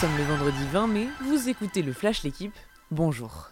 sommes le vendredi 20 mai, vous écoutez le Flash L'équipe, bonjour.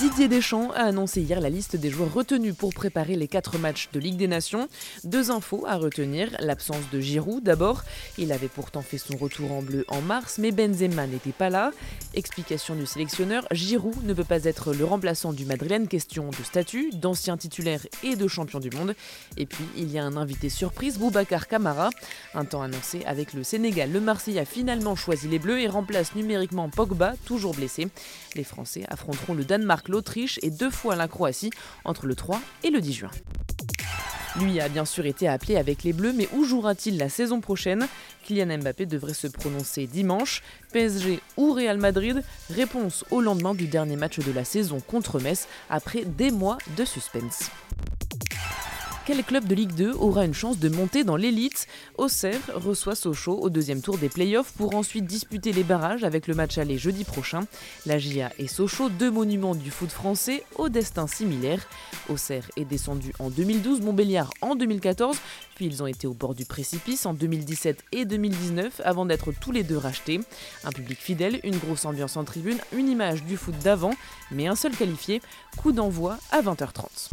Didier Deschamps a annoncé hier la liste des joueurs retenus pour préparer les quatre matchs de Ligue des Nations. Deux infos à retenir, l'absence de Giroud d'abord. Il avait pourtant fait son retour en bleu en mars, mais Benzema n'était pas là. Explication du sélectionneur, Giroud ne peut pas être le remplaçant du Madrilène, question de statut, d'ancien titulaire et de champion du monde. Et puis, il y a un invité surprise, Boubacar Camara. Un temps annoncé avec le Sénégal, le Marseille a finalement choisi les Bleus et remplace numériquement Pogba, toujours blessé. Les Français affronteront le Danemark l'Autriche et deux fois la Croatie entre le 3 et le 10 juin. Lui a bien sûr été appelé avec les Bleus, mais où jouera-t-il la saison prochaine? Kylian Mbappé devrait se prononcer dimanche. PSG ou Real Madrid? Réponse au lendemain du dernier match de la saison contre Metz, après des mois de suspense. Quel club de Ligue 2 aura une chance de monter dans l'élite Auxerre reçoit Sochaux au deuxième tour des playoffs pour ensuite disputer les barrages avec le match aller jeudi prochain. La GIA et Sochaux, deux monuments du foot français au destin similaire. Auxerre est descendu en 2012, Montbéliard en 2014, puis ils ont été au bord du précipice en 2017 et 2019 avant d'être tous les deux rachetés. Un public fidèle, une grosse ambiance en tribune, une image du foot d'avant, mais un seul qualifié, coup d'envoi à 20h30.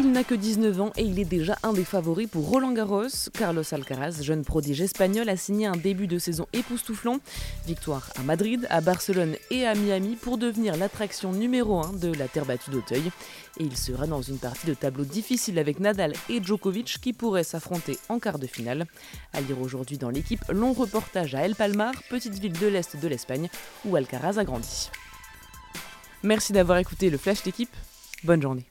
Il n'a que 19 ans et il est déjà un des favoris pour Roland Garros. Carlos Alcaraz, jeune prodige espagnol, a signé un début de saison époustouflant. Victoire à Madrid, à Barcelone et à Miami pour devenir l'attraction numéro 1 de la terre battue d'Auteuil. Et il sera dans une partie de tableau difficile avec Nadal et Djokovic qui pourraient s'affronter en quart de finale. À lire aujourd'hui dans l'équipe, long reportage à El Palmar, petite ville de l'Est de l'Espagne, où Alcaraz a grandi. Merci d'avoir écouté le Flash d'équipe. Bonne journée.